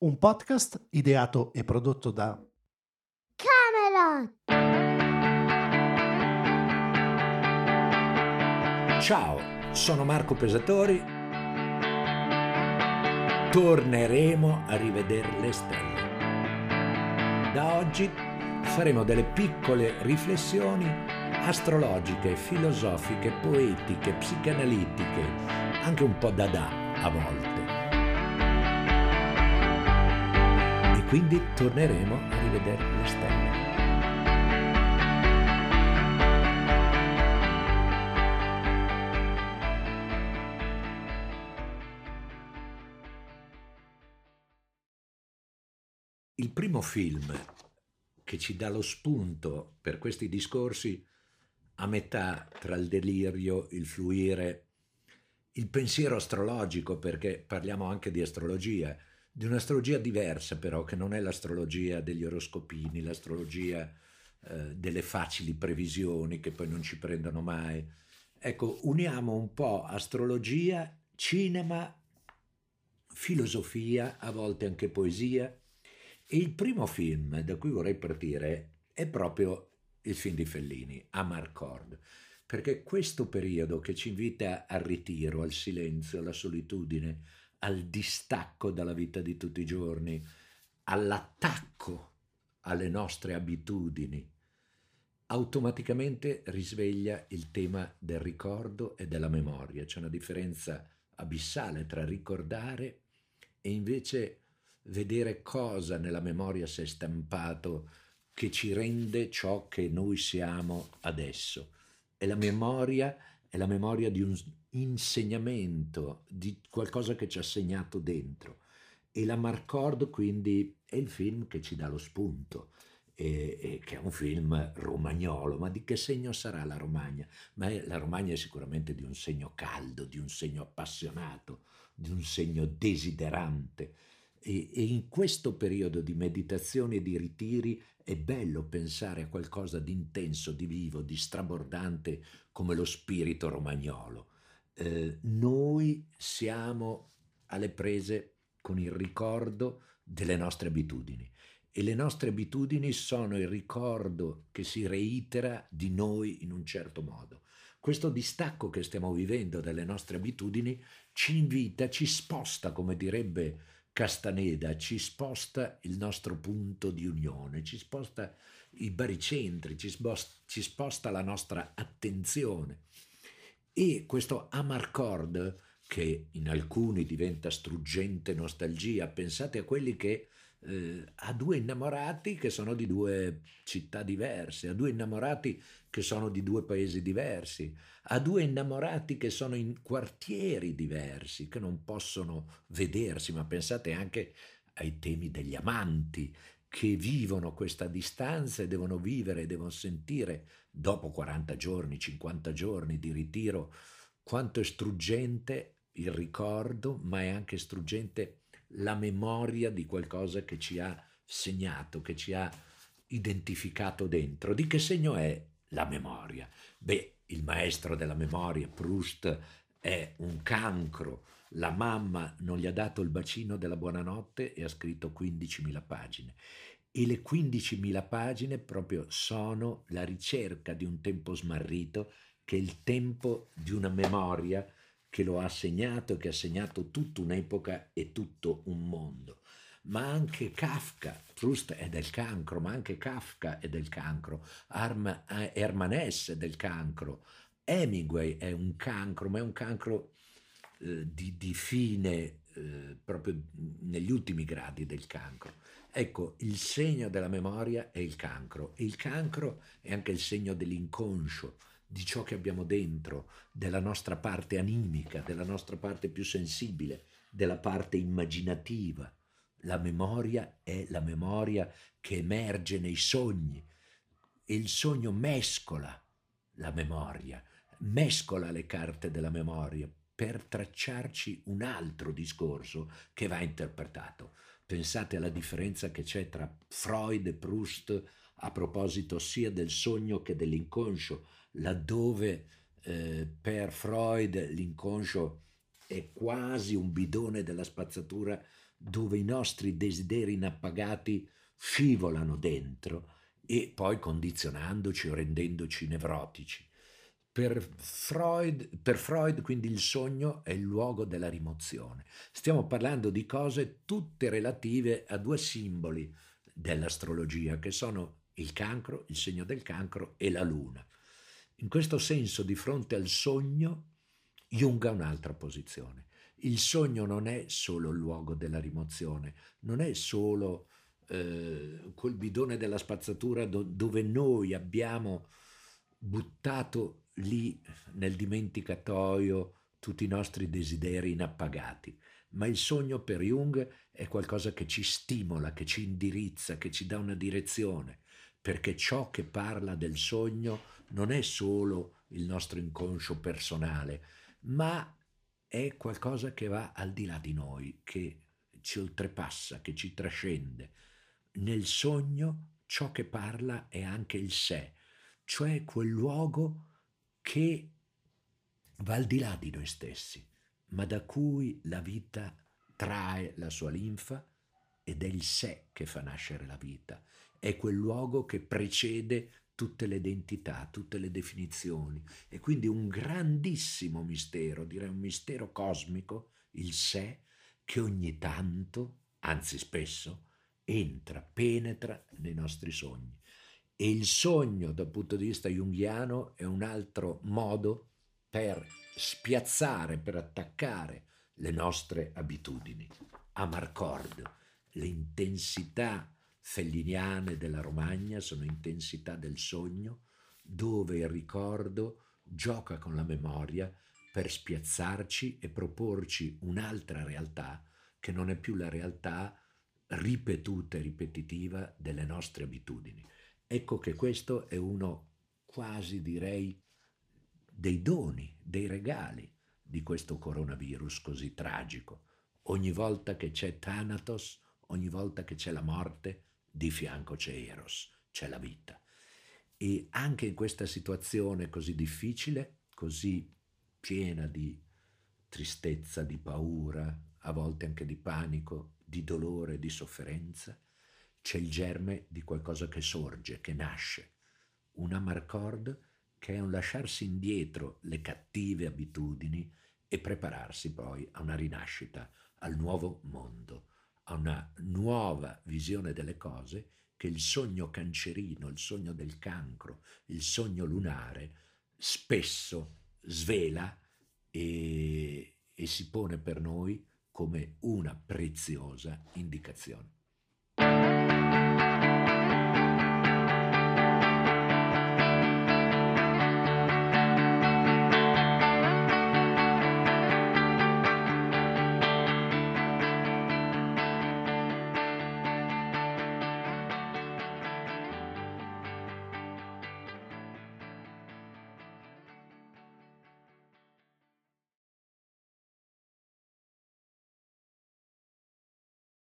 un podcast ideato e prodotto da Camelot. Ciao, sono Marco Pesatori. Torneremo a rivedere le stelle. Da oggi faremo delle piccole riflessioni astrologiche, filosofiche, poetiche, psicanalitiche, anche un po' dada a volte. Quindi torneremo a rivedere le stelle. Il primo film che ci dà lo spunto per questi discorsi a metà tra il delirio, il fluire, il pensiero astrologico, perché parliamo anche di astrologia, di un'astrologia diversa però, che non è l'astrologia degli oroscopini, l'astrologia eh, delle facili previsioni che poi non ci prendono mai. Ecco, uniamo un po' astrologia, cinema, filosofia, a volte anche poesia, e il primo film da cui vorrei partire è proprio il film di Fellini, Amarcord, perché questo periodo che ci invita al ritiro, al silenzio, alla solitudine, al distacco dalla vita di tutti i giorni, all'attacco alle nostre abitudini, automaticamente risveglia il tema del ricordo e della memoria. C'è una differenza abissale tra ricordare e invece vedere cosa nella memoria si è stampato che ci rende ciò che noi siamo adesso. E la memoria è la memoria di un insegnamento, di qualcosa che ci ha segnato dentro. E la Marcord quindi è il film che ci dà lo spunto, e, e che è un film romagnolo. Ma di che segno sarà la Romagna? Ma è, la Romagna è sicuramente di un segno caldo, di un segno appassionato, di un segno desiderante e, e in questo periodo di meditazione e di ritiri è bello pensare a qualcosa di intenso, di vivo, di strabordante come lo spirito romagnolo. Eh, noi siamo alle prese con il ricordo delle nostre abitudini e le nostre abitudini sono il ricordo che si reitera di noi in un certo modo. Questo distacco che stiamo vivendo dalle nostre abitudini ci invita, ci sposta, come direbbe Castaneda ci sposta il nostro punto di unione, ci sposta i baricentri, ci sposta, ci sposta la nostra attenzione. E questo Amarcord, che in alcuni diventa struggente nostalgia, pensate a quelli che eh, a due innamorati che sono di due città diverse, a due innamorati che sono di due paesi diversi, a due innamorati che sono in quartieri diversi, che non possono vedersi, ma pensate anche ai temi degli amanti che vivono questa distanza e devono vivere, devono sentire dopo 40 giorni, 50 giorni di ritiro, quanto è struggente il ricordo, ma è anche struggente la memoria di qualcosa che ci ha segnato, che ci ha identificato dentro. Di che segno è la memoria? Beh, il maestro della memoria, Proust, è un cancro. La mamma non gli ha dato il bacino della buonanotte e ha scritto 15.000 pagine. E le 15.000 pagine proprio sono la ricerca di un tempo smarrito, che è il tempo di una memoria che lo ha segnato e che ha segnato tutta un'epoca e tutto un mondo. Ma anche Kafka, Proust è del cancro, ma anche Kafka è del cancro, Arm, Herman Hesse è del cancro, Hemingway è un cancro, ma è un cancro eh, di, di, fine eh, proprio negli ultimi gradi del cancro. Ecco, il segno della memoria è il cancro e il cancro è anche il segno dell'inconscio, di ciò che abbiamo dentro, della nostra parte animica, della nostra parte più sensibile, della parte immaginativa. La memoria è la memoria che emerge nei sogni e il sogno mescola la memoria, mescola le carte della memoria per tracciarci un altro discorso che va interpretato. Pensate alla differenza che c'è tra Freud e Proust a proposito sia del sogno che dell'inconscio, laddove eh, per Freud l'inconscio è quasi un bidone della spazzatura dove i nostri desideri inappagati scivolano dentro e poi condizionandoci o rendendoci nevrotici. Per Freud, per Freud, quindi, il sogno è il luogo della rimozione. Stiamo parlando di cose tutte relative a due simboli dell'astrologia, che sono il cancro, il segno del cancro e la luna. In questo senso, di fronte al sogno, Jung ha un'altra posizione. Il sogno non è solo il luogo della rimozione, non è solo eh, quel bidone della spazzatura do- dove noi abbiamo buttato lì nel dimenticatoio tutti i nostri desideri inappagati. Ma il sogno per Jung è qualcosa che ci stimola, che ci indirizza, che ci dà una direzione, perché ciò che parla del sogno non è solo il nostro inconscio personale, ma è qualcosa che va al di là di noi, che ci oltrepassa, che ci trascende. Nel sogno ciò che parla è anche il sé, cioè quel luogo che va al di là di noi stessi, ma da cui la vita trae la sua linfa ed è il sé che fa nascere la vita, è quel luogo che precede tutte le identità, tutte le definizioni. E quindi un grandissimo mistero, direi un mistero cosmico, il sé, che ogni tanto, anzi spesso, entra, penetra nei nostri sogni. E il sogno, dal punto di vista junghiano, è un altro modo per spiazzare, per attaccare le nostre abitudini. Amarcord, l'intensità felliniane della Romagna sono intensità del sogno, dove il ricordo gioca con la memoria per spiazzarci e proporci un'altra realtà che non è più la realtà ripetuta e ripetitiva delle nostre abitudini. Ecco che questo è uno quasi direi dei doni, dei regali di questo coronavirus così tragico. Ogni volta che c'è Thanatos, ogni volta che c'è la morte, di fianco c'è Eros, c'è la vita. E anche in questa situazione così difficile, così piena di tristezza, di paura, a volte anche di panico, di dolore, di sofferenza, c'è il germe di qualcosa che sorge, che nasce. Un amarcord che è un lasciarsi indietro le cattive abitudini e prepararsi poi a una rinascita, al nuovo mondo a una nuova visione delle cose che il sogno cancerino, il sogno del cancro, il sogno lunare spesso svela e, e si pone per noi come una preziosa indicazione. thank you